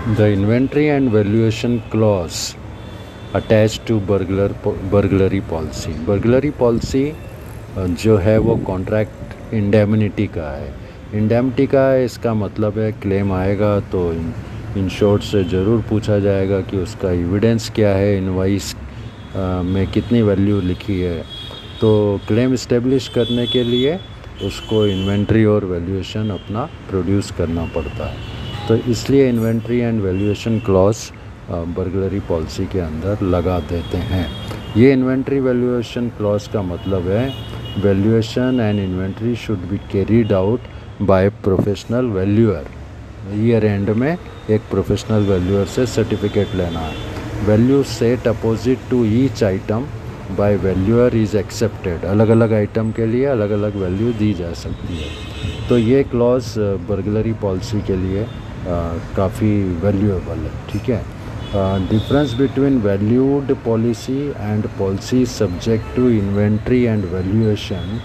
The inventory and valuation clause attached to burglar burglary policy. Burglary policy जो है वो contract indemnity का है। इंडेमिटी का है, इसका मतलब है क्लेम आएगा तो इंश्योर्ड से ज़रूर पूछा जाएगा कि उसका एविडेंस क्या है इनवाइस में कितनी वैल्यू लिखी है। तो क्लेम इस्टेब्लिश करने के लिए उसको इन्वेंट्री और वैल्यूएशन अपना प्रोड्यूस करना पड़ता है। तो इसलिए inventory and valuation clause burglary policy के अंदर लगा देते हैं। ये इन्वेंट्री वैल्यूएशन क्लॉज का मतलब है valuation and inventory should be carried out by professional valuer year end में एक प्रोफेशनल वैल्यूअर से सर्टिफिकेट लेना है। Value set opposite to each item by valuer is accepted अलग अलग आइटम के लिए अलग अलग वैल्यू दी जा सकती है। तो ये क्लॉज बर्गलरी पॉलिसी के लिए काफ़ी वैल्यूएबल है ठीक है? Difference between valued policy and policy subject to inventory and valuation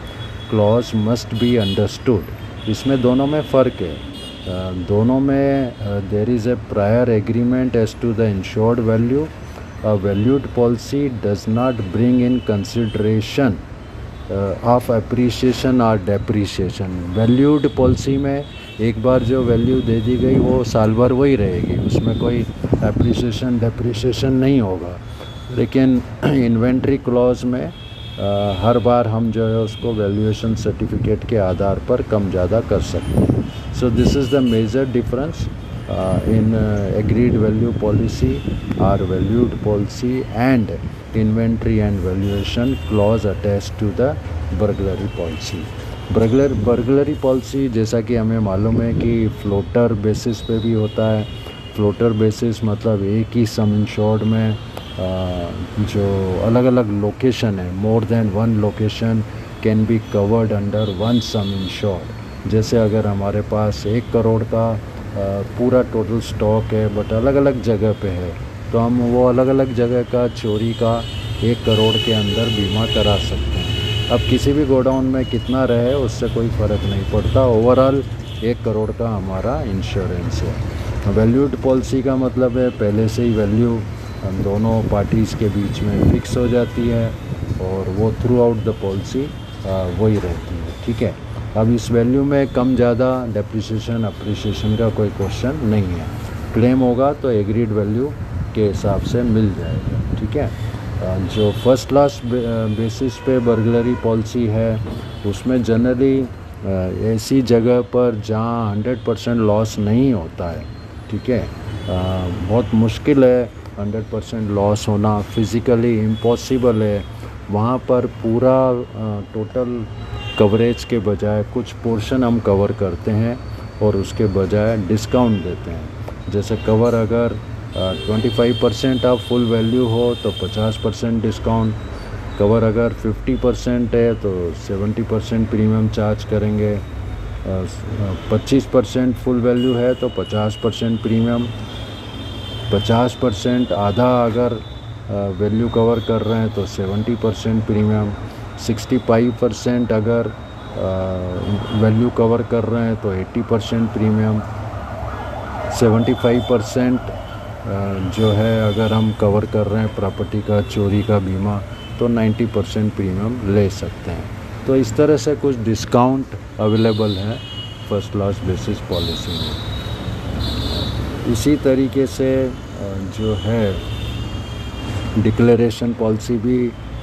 clause must be understood इसमें दोनों में फ़र्क है। uh, दोनों में there is a prior agreement as to the insured value valued policy does not bring in consideration of appreciation और depreciation valued policy में एक बार जो वैल्यू दे दी गई वो साल भर वही रहेगी। उसमें कोई अप्रिसिएशन डेप्रिसिएशन नहीं होगा। लेकिन इन्वेंट्री क्लॉज में आ, हर बार हम जो है उसको वैल्यूएशन सर्टिफिकेट के आधार पर कम ज़्यादा कर सकते हैं। So this is the major difference in agreed value policy or valued policy and inventory and valuation clause attach to the burglary policy burglar burglary policy जैसा कि हमें मालूम है कि फ्लोटर बेसिस पे भी होता है। फ्लोटर बेसिस मतलब एक ही सम इंश्योर्ड में जो अलग अलग लोकेशन है more than one location can be covered under one sum insured जैसे अगर हमारे पास एक करोड़ का पूरा टोटल स्टॉक है बट अलग अलग जगह पे है तो हम वो अलग अलग जगह का, चोरी का, एक करोड़ के अंदर बीमा करा सकते हैं। अब किसी भी गोडाउन में कितना रहे, उससे कोई फ़र्क नहीं पड़ता। ओवरऑल एक करोड़ का हमारा इंश्योरेंस है। वैल्यूड पॉलिसी का मतलब है, पहले से ही वैल्यू हम दोनों पार्टीज़ के बीच में फिक्स हो जाती है और वो थ्रू आउट द पॉलिसी वही रहती है। ठीक है? अब इस वैल्यू में कम ज़्यादा डेप्रिसिएशन अप्रिसिएशन का कोई क्वेश्चन नहीं है। क्लेम होगा तो एग्रीड वैल्यू के हिसाब से मिल जाएगा, ठीक है? जो फ़र्स्ट क्लास बेसिस पे बर्गलरी पॉलिसी है, उसमें जनरली ऐसी जगह पर जहाँ 100 परसेंट लॉस नहीं होता है, ठीक है? बहुत मुश्किल है 100 परसेंट लॉस होना फिज़िकली इम्पॉसिबल है। वहाँ पर पूरा टोटल कवरेज के बजाय कुछ पोर्शन हम कवर करते हैं और उसके बजाय डिस्काउंट देते हैं। जैसे कवर अगर ट्वेंटी फाइव परसेंट आप फुल वैल्यू हो तो पचास परसेंट डिस्काउंट। कवर अगर फिफ्टी परसेंट है तो सेवेंटी परसेंट प्रीमियम चार्ज करेंगे। पच्चीस परसेंट फुल वैल्यू है तो पचास परसेंट प्रीमियम। पचास परसेंट आधा अगर वैल्यू कवर कर रहे हैं तो seventy percent premium. Sixty five percent अगर वैल्यू कवर कर रहे हैं तो eighty percent premium. Seventy five percent जो है, अगर हम कवर कर रहे हैं प्रॉपर्टी का, चोरी का बीमा तो 90 परसेंट प्रीमियम ले सकते हैं। तो इस तरह से कुछ डिस्काउंट अवेलेबल है फ़र्स्ट क्लास बेसिस पॉलिसी में। इसी तरीके से जो है डिक्लेरेशन पॉलिसी भी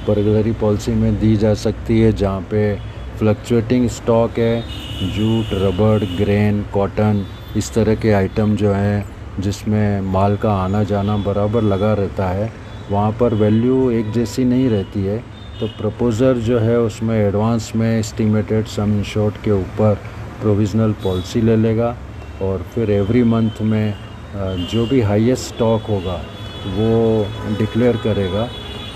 बर्गलरी पॉलिसी में दी जा सकती है, जहाँ पे फ्लक्चुएटिंग स्टॉक है जूट रबड़ ग्रेन कॉटन इस तरह के आइटम जो हैं जिसमें माल का आना जाना बराबर लगा रहता है, वहाँ पर वैल्यू एक जैसी नहीं रहती है। तो प्रपोज़र जो है उसमें एडवांस में एस्टिमेटेड सम इंश्योर्ड के ऊपर प्रोविज़नल पॉलिसी ले लेगा और फिर एवरी मंथ में जो भी हाईएस्ट स्टॉक होगा, वो डिक्लेयर करेगा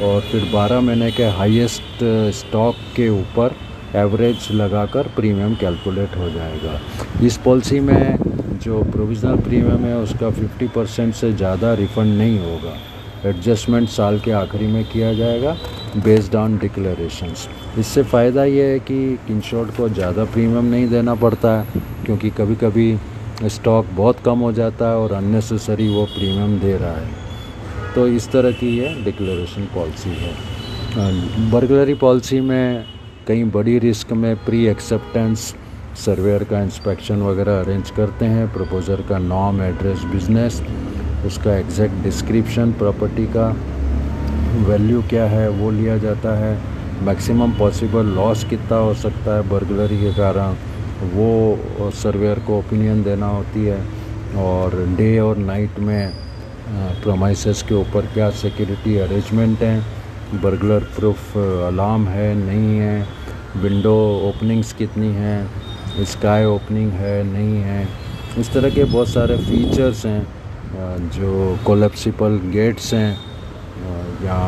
और फिर 12 महीने के हाईएस्ट स्टॉक के ऊपर एवरेज लगाकर प्रीमियम कैलकुलेट हो जाएगा। इस पॉलिसी में जो प्रोविज़नल प्रीमियम है, उसका 50 परसेंट से ज़्यादा रिफ़ंड नहीं होगा। एडजस्टमेंट साल के आखिरी में किया जाएगा बेस्ड ऑन डिक्लेरेशंस इससे फ़ायदा ये है कि इंश्योर्ड को ज़्यादा प्रीमियम नहीं देना पड़ता है, क्योंकि कभी कभी स्टॉक बहुत कम हो जाता है और अननेसेसरी वो प्रीमियम दे रहा है। तो इस तरह की ये डिक्लेरेशन पॉलिसी है। बर्गलरी पॉलिसी में कई बड़ी रिस्क में प्री एक्सेप्टेंस सर्वेयर का इंस्पेक्शन वगैरह अरेंज करते हैं। प्रपोजर का नॉम एड्रेस बिज़नेस उसका एग्जैक्ट डिस्क्रिप्शन प्रॉपर्टी का वैल्यू क्या है, वो लिया जाता है। मैक्सिमम पॉसिबल लॉस कितना हो सकता है बर्गलरी के कारण वो सर्वेयर को ओपिनियन देना होती है। और डे और नाइट में प्रोमाइसेस के ऊपर क्या सिक्योरिटी अरेंजमेंट हैं? बर्गलर प्रूफ अलार्म है, नहीं है? विंडो ओपनिंग्स कितनी हैं? स्काई ओपनिंग है, नहीं है। इस तरह के बहुत सारे फीचर्स हैं जो कोलेप्सिबल गेट्स हैं या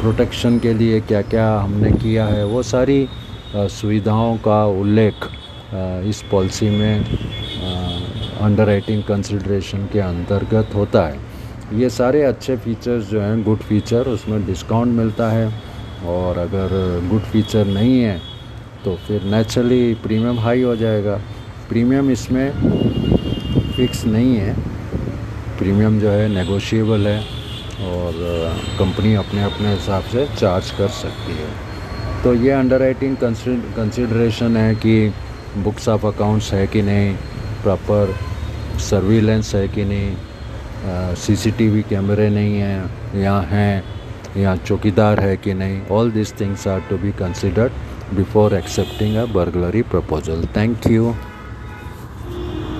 प्रोटेक्शन के लिए क्या क्या हमने किया है, वो सारी सुविधाओं का उल्लेख इस पॉलिसी में अंडर राइटिंग कंसिड्रेशन के अंतर्गत होता है। ये सारे अच्छे फीचर्स जो हैं गुड फीचर उसमें डिस्काउंट मिलता है, और अगर गुड फीचर नहीं है तो फिर नेचुरली प्रीमियम हाई हो जाएगा। प्रीमियम इसमें फिक्स नहीं है। प्रीमियम जो है नेगोशिएबल है और कंपनी अपने अपने हिसाब से चार्ज कर सकती है। तो ये अंडर राइटिंग कंसिड्रेशन है कि बुक्स ऑफ़ अकाउंट्स है कि नहीं प्रॉपर सर्विलेंस है कि नहीं सीसीटीवी कैमरे नहीं हैं या हैं या चौकीदार है कि नहीं। All this things are to be considered before accepting a burglary proposal. Thank you.